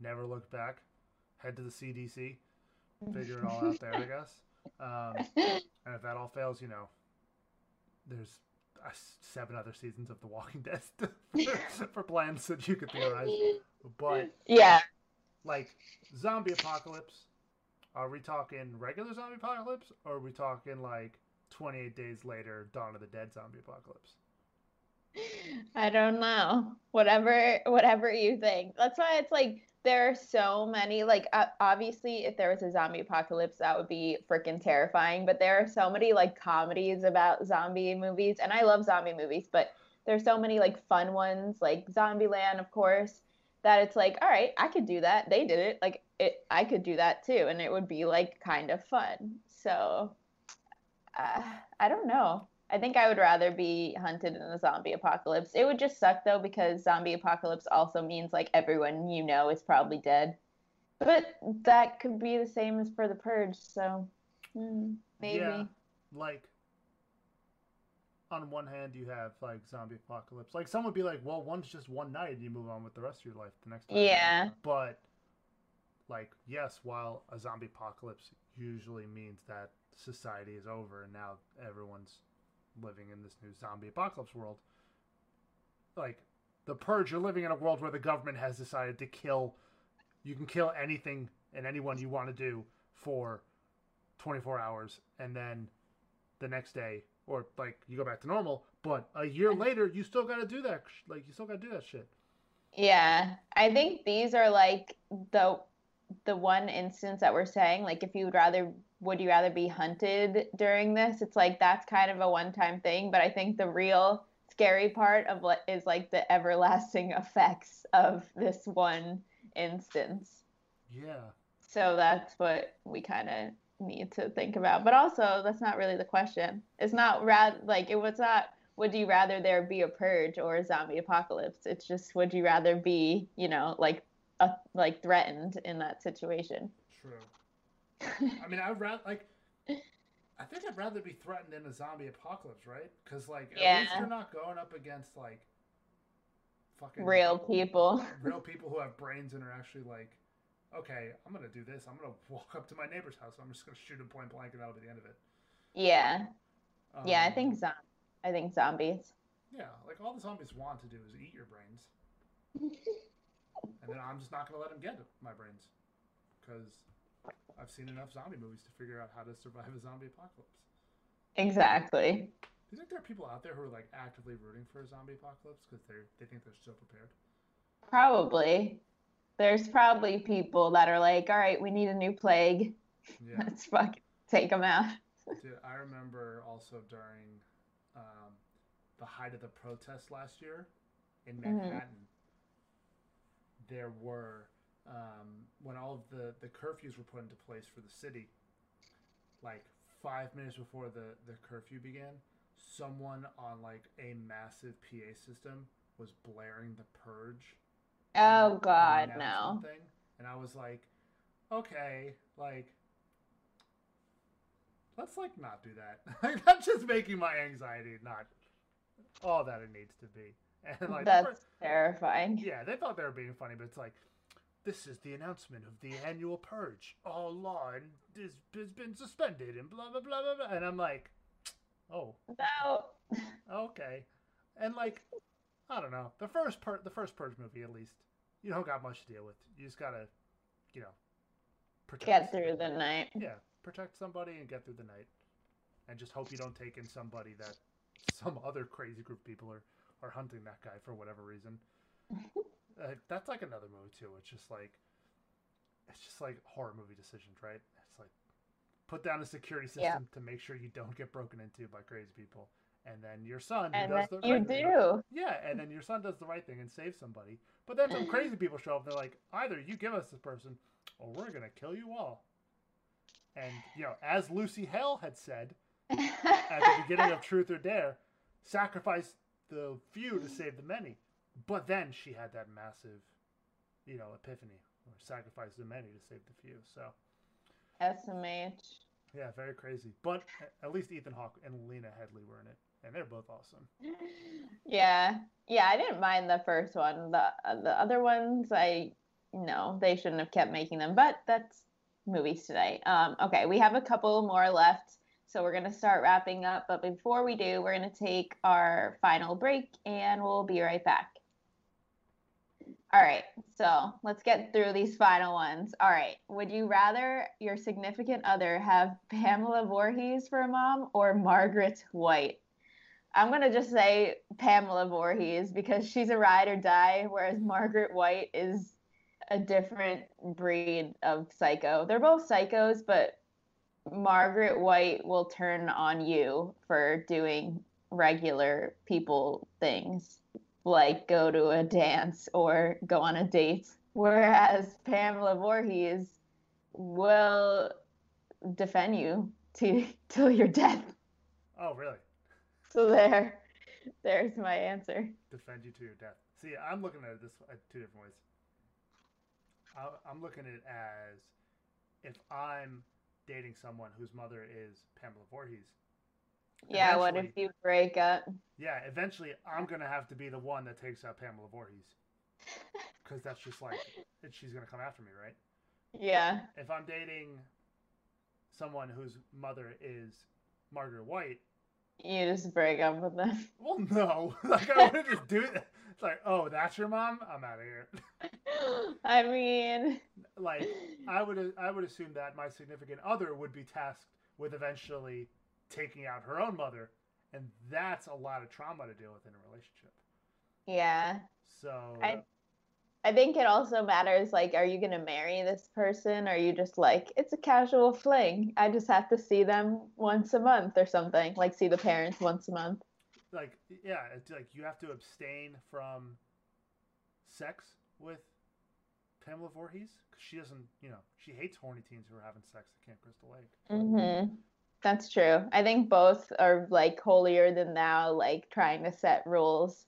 never look back. Head to the CDC, figure it all out there, I guess. Um, *laughs* and if that all fails, you know, there's uh, seven other seasons of The Walking Dead for, *laughs* for plans that you could theorize. *laughs* But Yeah. like zombie apocalypse are we talking regular zombie apocalypse or are we talking like 28 days later dawn of the dead zombie apocalypse I don't know. Whatever whatever you think. That's why it's like there are so many like obviously if there was a zombie apocalypse that would be freaking terrifying, but there are so many like comedies about zombie movies and I love zombie movies, but there's so many like fun ones like Zombieland of course that it's like all right, I could do that. They did it. Like it I could do that too and it would be like kind of fun. So uh, I don't know. I think I would rather be hunted in a zombie apocalypse. It would just suck though because zombie apocalypse also means like everyone you know is probably dead. But that could be the same as for the purge, so hmm, maybe. yeah like on one hand you have like zombie apocalypse like some would be like well one's just one night and you move on with the rest of your life the next time Yeah. but like yes while a zombie apocalypse usually means that society is over and now everyone's living in this new zombie apocalypse world like the purge you're living in a world where the government has decided to kill you can kill anything and anyone you want to do for 24 hours and then the next day or like you go back to normal but a year later you still got to do that like you still got to do that shit. Yeah, I think these are like the the one instance that we're saying like if you would rather would you rather be hunted during this? It's like that's kind of a one-time thing, but I think the real scary part of what is like the everlasting *laughs* effects of this one instance. yeah So that's what we kind of need to think about. But also, that's not really the question. It's not rad like it was not would you rather there be a purge or a zombie apocalypse? It's just would you rather be, you know, like a, like threatened in that situation? True. I mean, I'd rather like. I think I'd rather be threatened in a zombie apocalypse, right? Because like at Yeah. least you're not going up against like fucking Real people. real people who have brains and are actually like, okay, I'm gonna do this. I'm gonna walk up to my neighbor's house. I'm just gonna shoot him point blank, and that'll be the end of it. Yeah. Yeah, I Um, think zo- I think zombies. Yeah, like all the zombies want to do is eat your brains, *laughs* and then I'm just not gonna let them get my brains, because I've seen enough zombie movies to figure out how to survive a zombie apocalypse. Exactly. Do you think there are people out there who are like actively rooting for a zombie apocalypse because they they think they're so prepared? Probably. There's probably people that are like, all right, we need a new plague. Yeah. *laughs* Let's fucking take them out. *laughs* Dude, I remember also during um, the height of the protests last year in Mhm. Manhattan, there were um, when all of the the curfews were put into place for the city. Like five minutes before the the curfew began, someone on like a massive PA system was blaring the purge Oh God, no. Thing, and I was like, okay, like, let's like not do that. *laughs* Like, that's just making my anxiety not all that it needs to be. And like, That's fir- terrifying. yeah, they thought they were being funny, but it's like, this is the announcement of the annual purge. All law and is, has been suspended and blah blah blah blah blah. And I'm like, oh, No. okay. And like, I don't know. The first pur- the first Purge movie, at least, you don't got much to deal with. You just gotta, you know, protect. Get through the night. Yeah, protect somebody and get through the night, and just hope you don't take in somebody that some other crazy group of people are are hunting that guy for whatever reason. *laughs* uh, that's like another movie too. It's just like, it's just like horror movie decisions, right? It's like put down a security system Yeah. to make sure you don't get broken into by crazy people, and then your son And does the you right thing- do. yeah, and then your son does the right thing and saves somebody. But then some crazy people show up. They're like, either you give us this person, or we're gonna kill you all. And you know, as Lucy Hale had said at the beginning of *laughs* Truth or Dare, sacrifice the few to save the many. But then she had that massive, you know, epiphany, or sacrifice the many to save the few. So SMH. yeah, very crazy. But at least Ethan Hawke and Lena Headey were in it, and they're both awesome. *laughs* Yeah. Yeah, I didn't mind the first one. The the other ones I no, they shouldn't have kept making them, but that's movies today. Um okay, we have a couple more left. So we're going to start wrapping up, but before we do, we're going to take our final break and we'll be right back. All right, so let's get through these final ones. All right, would you rather your significant other have *laughs* Pamela Voorhees for a mom or Margaret White? I'm going to just say Pamela Voorhees because she's a ride or die, whereas Margaret White is a different breed of psycho. They're both psychos, but Margaret White will turn on you for doing regular people things like go to a dance or go on a date. Whereas Pamela Voorhees will defend you to *laughs* till your death. Oh, really? So there, there's my answer. defend you to your death. See, I'm looking at it this at two different ways. I'm looking at it as if I'm dating someone whose mother is Pamela Voorhees. Yeah, what if you break up? Yeah, eventually I'm gonna have to be the one that takes out Pamela Voorhees, *laughs* because that's just like she's gonna come after me, right? Yeah. If I'm dating someone whose mother is Margaret White, You just break up with them. well, no, *laughs* like I *laughs* wouldn't just do it. It's like, oh, that's your mom? I'm out of here. *laughs* I mean, like *laughs* I would I would assume that my significant other would be tasked with eventually taking out her own mother, and that's a lot of trauma to deal with in a relationship. yeah. So I- I think it also matters like, are you going to marry this person? Or are you just like, it's a casual fling? I just have to see them once a month or something, like see the parents once a month. Like yeah, it's like you have to abstain from sex with Pamela Voorhees because she doesn't, you know, she hates horny teens who are having sex at Camp Crystal Lake. Mm-hmm. That's true. I think both are like holier than thou, like trying to set rules.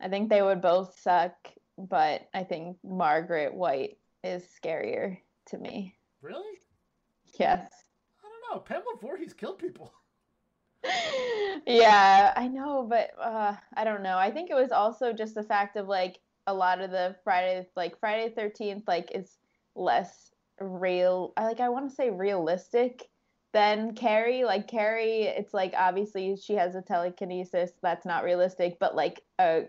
I think they would both suck, but I think Margaret White is scarier to me. Really? Yes. I don't know. Pamela Voorhees killed people. *laughs* yeah, I know, but uh, I don't know. I think it was also just the fact of like a lot of the Friday, like Friday Thirteenth, like is less real. I like I want to say realistic than Carrie. Like Carrie, it's like obviously she has a telekinesis. That's not realistic, but like a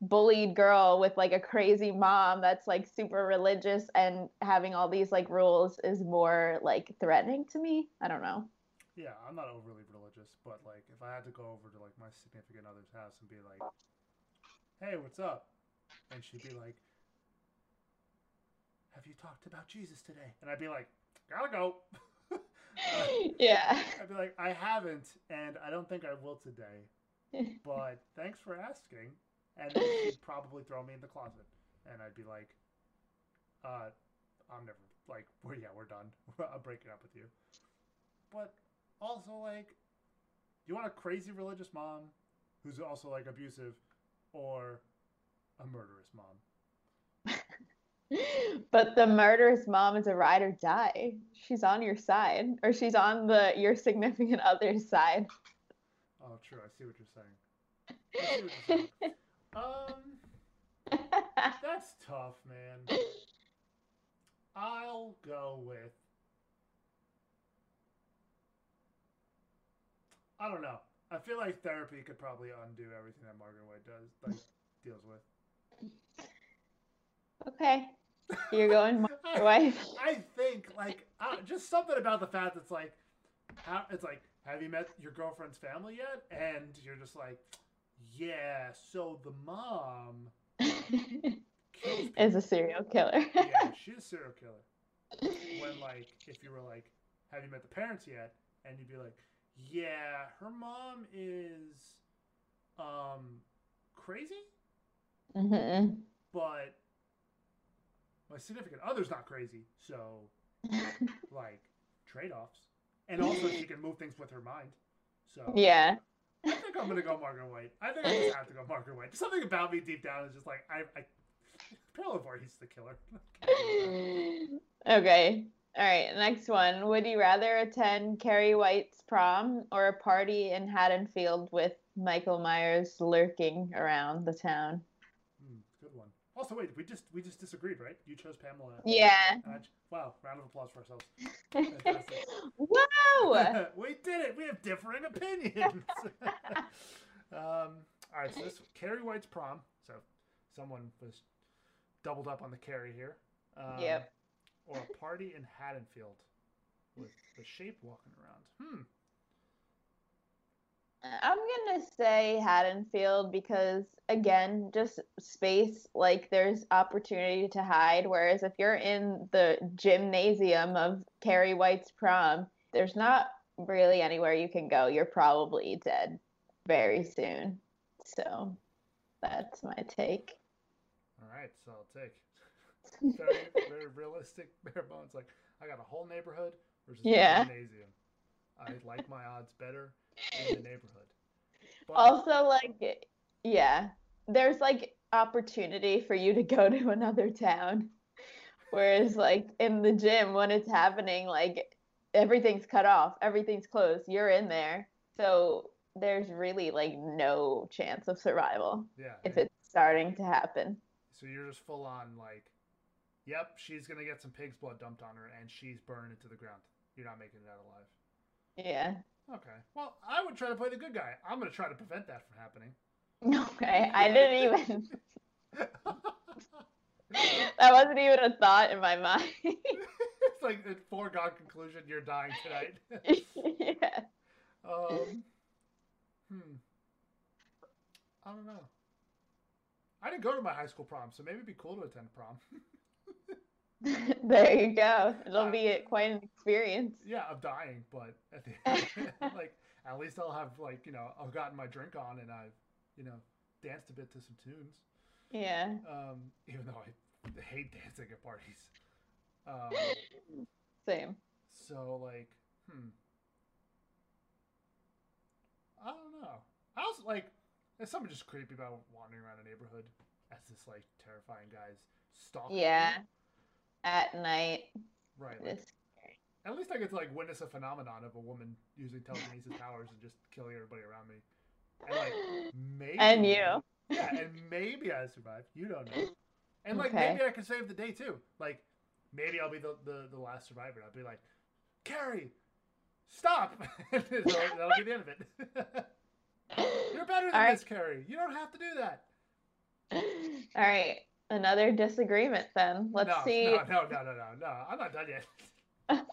bullied girl with like a crazy mom that's like super religious and having all these like rules is more like threatening to me. I don't know. Yeah, I'm not overly religious, but like if I had to go over to like my significant other's house and be like, "Hey, what's up?" and she'd be like, "Have you talked about Jesus today?" and I'd be like, "Gotta go." uh, *laughs* yeah. I'd be like, "I haven't, and I don't think I will today." *laughs* but thanks for asking. And then she'd probably throw me in the closet, and I'd be like, "Uh, I'm never like, well, yeah, we're done. *laughs* I'm breaking up with you." But also like you want a crazy religious mom who's also like abusive or a murderous mom? *laughs* But the murderous mom is a ride or die. She's on your side or she's on the your significant *laughs* other's side. Oh true. I see what you're saying, what you're saying. *laughs* um that's tough man. I'll go with I don't know. I feel like therapy could probably undo everything that Margaret White does, like deals with. Okay, you're going *laughs* Margaret White. I think like uh, just something about the fact it's like, how it's like, have you met your girlfriend's family yet? And you're just like, yeah. So the mom *laughs* is a serial killer. *laughs* yeah, she's a serial killer. When like, if you were like, have you met the parents yet? And you'd be like, yeah, her mom is um crazy. Mm-hmm. But my significant other's not crazy, so *laughs* like trade-offs. And also she can move things with her mind. So Yeah. I think I'm gonna go Margaret White. I think I just have to go Margaret White. Something about me deep down is just like I I Pelivore, he's the killer. *laughs* okay. All right, next one. Would you rather attend Carrie White's prom or a party in Haddonfield with Michael Myers lurking around the town? Mm, good one. Also, wait, we just we just disagreed, right? You chose Pamela. Yeah. wow! Round of applause for ourselves. *laughs* Wow! *laughs* we did it. We have differing opinions. *laughs* um, all right, so this Carrie White's prom. So someone was doubled up on the Carrie here. Um, yep or a party in Haddonfield with the shape walking around. Hmm. I'm gonna say Haddonfield because again, just space. Like there's opportunity to hide. Whereas if you're in the gymnasium of Carrie White's prom, there's not really anywhere you can go. You're probably dead very soon. So that's my take. All right, so I'll take very, very realistic, *laughs* bare bones. Like I got a whole neighborhood versus yeah. gymnasium. I like my odds better in the neighborhood. But, also, like, yeah, there's like opportunity for you to go to another town. Whereas, like in the gym, when it's happening, like everything's cut off, everything's closed. You're in there, so there's really like no chance of survival. Yeah. If it's starting to happen. So you're just full on like Yep, she's gonna get some pig's blood dumped on her, and she's burned into the ground. You're not making it out alive. Yeah. Okay. Well, I would try to play the good guy. I'm gonna try to prevent that from happening. Okay, I didn't *laughs* even. that wasn't even a thought in my mind. it's like a foregone conclusion. You're dying tonight. *laughs* yeah. Um. Hmm. I don't know. I didn't go to my high school prom, so maybe it'd be cool to attend prom. *laughs* *laughs* there you go. *laughs* It'll uh, be quite an experience. Yeah, I'm dying, but at the *laughs* end, like at least I'll have like you know I've gotten my drink on and I've you know danced a bit to some tunes. Yeah. Um, even though I hate dancing at parties. Um, Same. So like, hmm. I don't know. I also like there's something just creepy about wandering around a neighborhood as this like terrifying guy's stalking. you. Yeah. At night. Right. Like, at least I get to like witness a phenomenon of a woman using telekinesis powers and just killing everybody around me. And like *gasps* maybe And you. Yeah, and maybe I survive. You don't know. And like Okay. maybe I can save the day too. Like maybe I'll be the, the, the last survivor. I'll be like, Carrie, stop. *laughs* that'll, that'll be the end of it. *laughs* You're better than All right. this, Carrie. You don't have to do that. All right. Another disagreement then. Let's no, see. no, no, no, no, no, no. I'm not done yet. *laughs*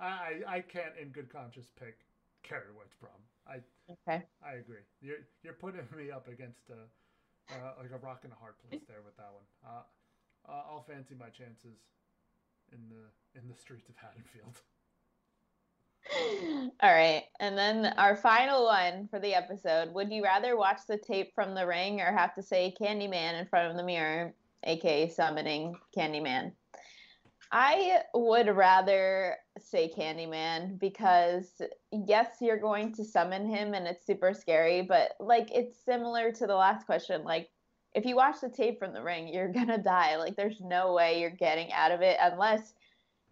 I, I can't in good conscience pick Carrie White's prom. I Okay. I agree. You're you're putting me up against a uh, like a rock and a hard place there with that one. Uh, uh, I'll fancy my chances in the in the streets of Haddonfield. All right. And then our final one for the episode. Would you rather watch the tape from the ring or have to say Candyman in front of the mirror, aka summoning Candyman? I would rather say Candyman because yes, you're going to summon him and it's super scary, but like it's similar to the last question. Like if you watch the tape from the ring, you're gonna die. Like there's no way you're getting out of it unless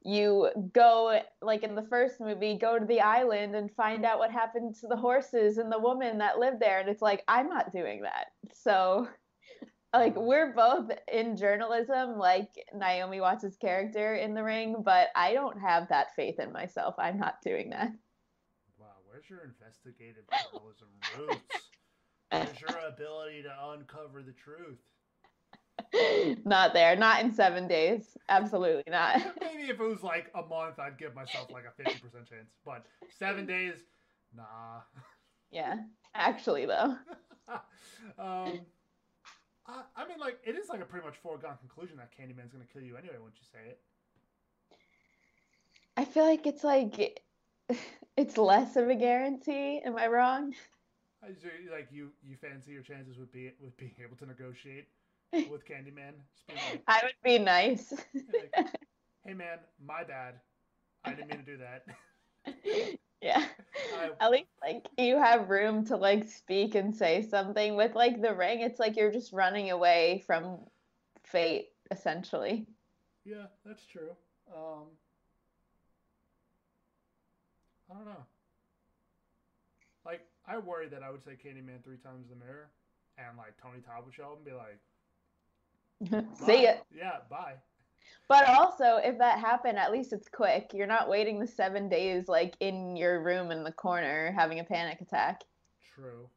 you go like in the first movie go to the island and find out what happened to the horses and the woman that lived there and it's like i'm not doing that so *laughs* like mm-hmm. we're both in journalism like naomi watts' character in the ring but i don't have that faith in myself i'm not doing that Wow, where's your investigative journalism roots? *laughs* Where's your ability to uncover the truth? Not there. Not in seven days. Absolutely not. Maybe if it was like a month, I'd give myself like a fifty percent chance. But seven *laughs* days, nah. yeah. Actually though. *laughs* Um, I, I mean, like it is like a pretty much foregone conclusion that Candyman's gonna kill you anyway once you say it. i feel like it's like *laughs* it's less of a guarantee. Am i wrong? Like you, you fancy your chances with be with being able to negotiate with Candyman. Like, *laughs* I would be nice. like, hey man, my bad. I didn't mean to do that. *laughs* yeah. I- At least like you have room to like speak and say something. With like the ring, it's like you're just running away from fate, essentially. Yeah, that's true. Um, I don't know. Like, I worry that I would say Candyman three times in the mirror, and like Tony Todd would show up and be like, *laughs* See "Bye." it. Yeah, bye. But also, if that happened, at least it's quick. You're not waiting the seven days like in your room in the corner having a panic attack True,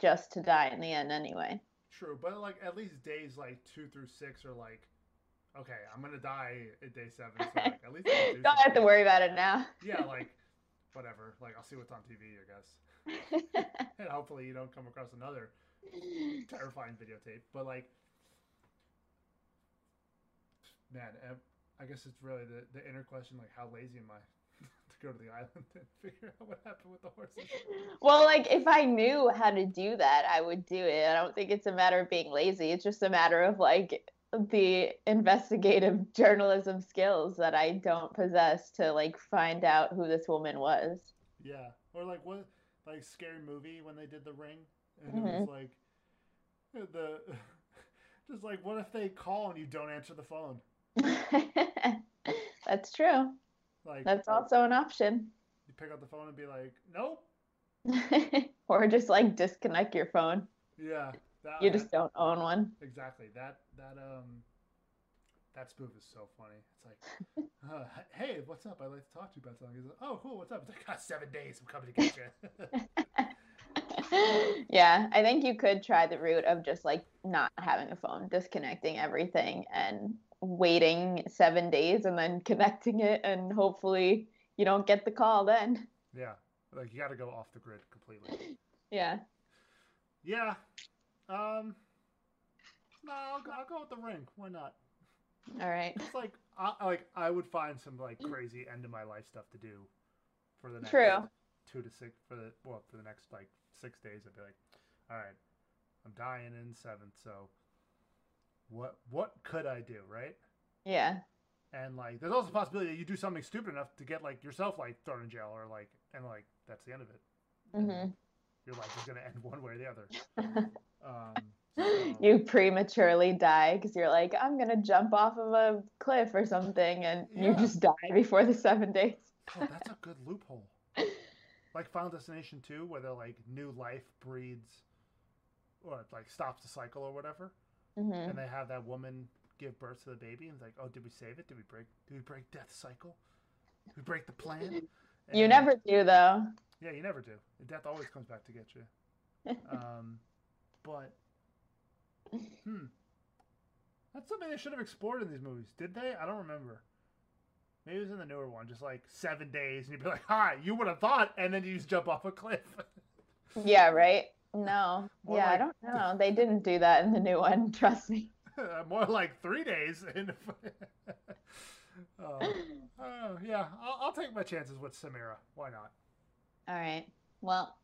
just to die in the end anyway. true. But like, at least days like two through six are like, okay, I'm gonna die at day seven. So like, at least I *laughs* do Don't have to worry about it now. Yeah, like, whatever. Like, I'll see what's on TV, I guess. *laughs* and hopefully you don't come across another terrifying videotape. But like, man, I guess it's really the the inner question, like, how lazy am I *laughs* to go to the island and *laughs* figure out what happened with the horses? Well, like if I knew how to do that, I would do it. I don't think it's a matter of being lazy. It's just a matter of like the investigative *laughs* journalism skills that I don't possess to like find out who this woman was. Yeah, or like what, like scary movie when they did the ring, and it was mm-hmm. like the. Just like, what if they call and you don't answer the phone? *laughs* That's true. Like, That's also an option. you pick up the phone and be like, "Nope, *laughs* or just like disconnect your phone. Yeah, that, You just don't own one. exactly that that um that spoof is so funny. It's like, *laughs* uh, hey, what's up? I'd like to talk to you about something. He's like, oh, cool. What's up? It's like, got seven days. I'm coming to get you. yeah, I think you could try the route of just like not having a phone, disconnecting everything and waiting seven days and then connecting it and hopefully you don't get the call then. yeah, like you got to go off the grid completely. *laughs* Yeah. Yeah. Um. No, I'll, go- I'll go with the ring. Why not? All right. It's like, I like I would find some like crazy end of my life stuff to do for the next True. two to six for the well for the next like six days. I'd be like, all right, I'm dying in seventh, so what what could I do, right? Yeah. And like, there's also a possibility that you do something stupid enough to get like yourself like thrown in jail or like, and like that's the end of it. Mm-hmm. Your life is going to end one way or the other. *laughs* Um, so- You prematurely die because you're like, I'm gonna jump off of a cliff or something, and you just die before the seven days. Oh, that's a good loophole. *laughs* Like Final Destination 2, where they're like new life breeds, or like stops the cycle or whatever, hmm and they have that woman give birth to the baby, and it's like, oh, did we save it? Did we break? Did we break death cycle? Did we break the plan? *laughs* You never do though. Yeah, you never do. Death always comes back to get you. *laughs* Um, but hmm, that's something they should have explored in these movies. Did they? I don't remember. Maybe it was in the newer one, just like seven days, and you'd be like, "Hi, you would have thought," and then you just jump off a cliff. *laughs* Yeah, right. No. *laughs* More yeah, I don't know. They didn't do that in the new one. *laughs* Trust me. *laughs* More like three days. And oh, oh, yeah, I'll, I'll take my chances with Samara. Why not? All right. Well,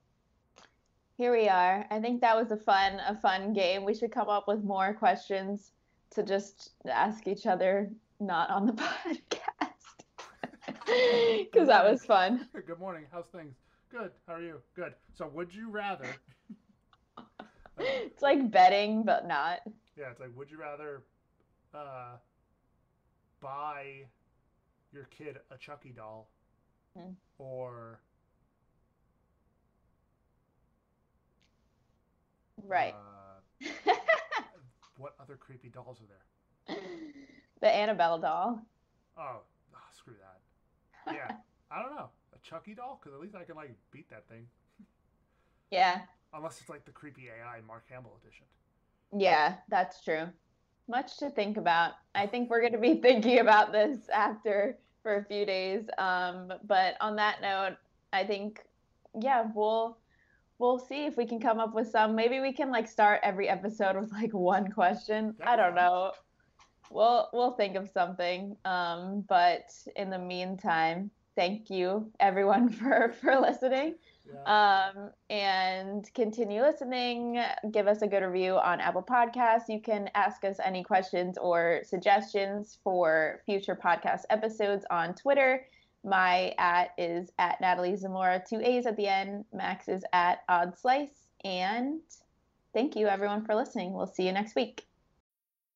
here we are. I think that was a fun, a fun game. We should come up with more questions to just ask each other, not on the podcast, because that was fun. Good morning. How's things? Good. How are you? Good. So, would you rather? It's like betting, but not. Yeah, it's like, would you rather uh, buy your kid a Chucky doll Hmm. or Right. uh, *laughs* what other creepy dolls are there? the Annabelle doll. Oh, ah, screw that. Yeah, I don't know. A Chucky doll? Because at least I can like beat that thing. Yeah. Unless it's like the creepy AI Mark Hamill edition. Yeah, that's true. Much to think about. I think we're going to be *laughs* thinking about this after for a few days. Um, but on that note, I think, yeah, we'll we'll see if we can come up with some. Maybe we can like start every episode with like one question. I don't know. We'll we'll think of something. Um, but in the meantime, thank you everyone *laughs* for for listening. Yeah. Um, and continue listening. Give us a good review on Apple Podcasts. You can ask us any questions or suggestions for future podcast episodes on Twitter. My at is at Natalie Zamora, two A's at the end. Max is at Odd Slice. And thank you everyone for listening. We'll see you next week.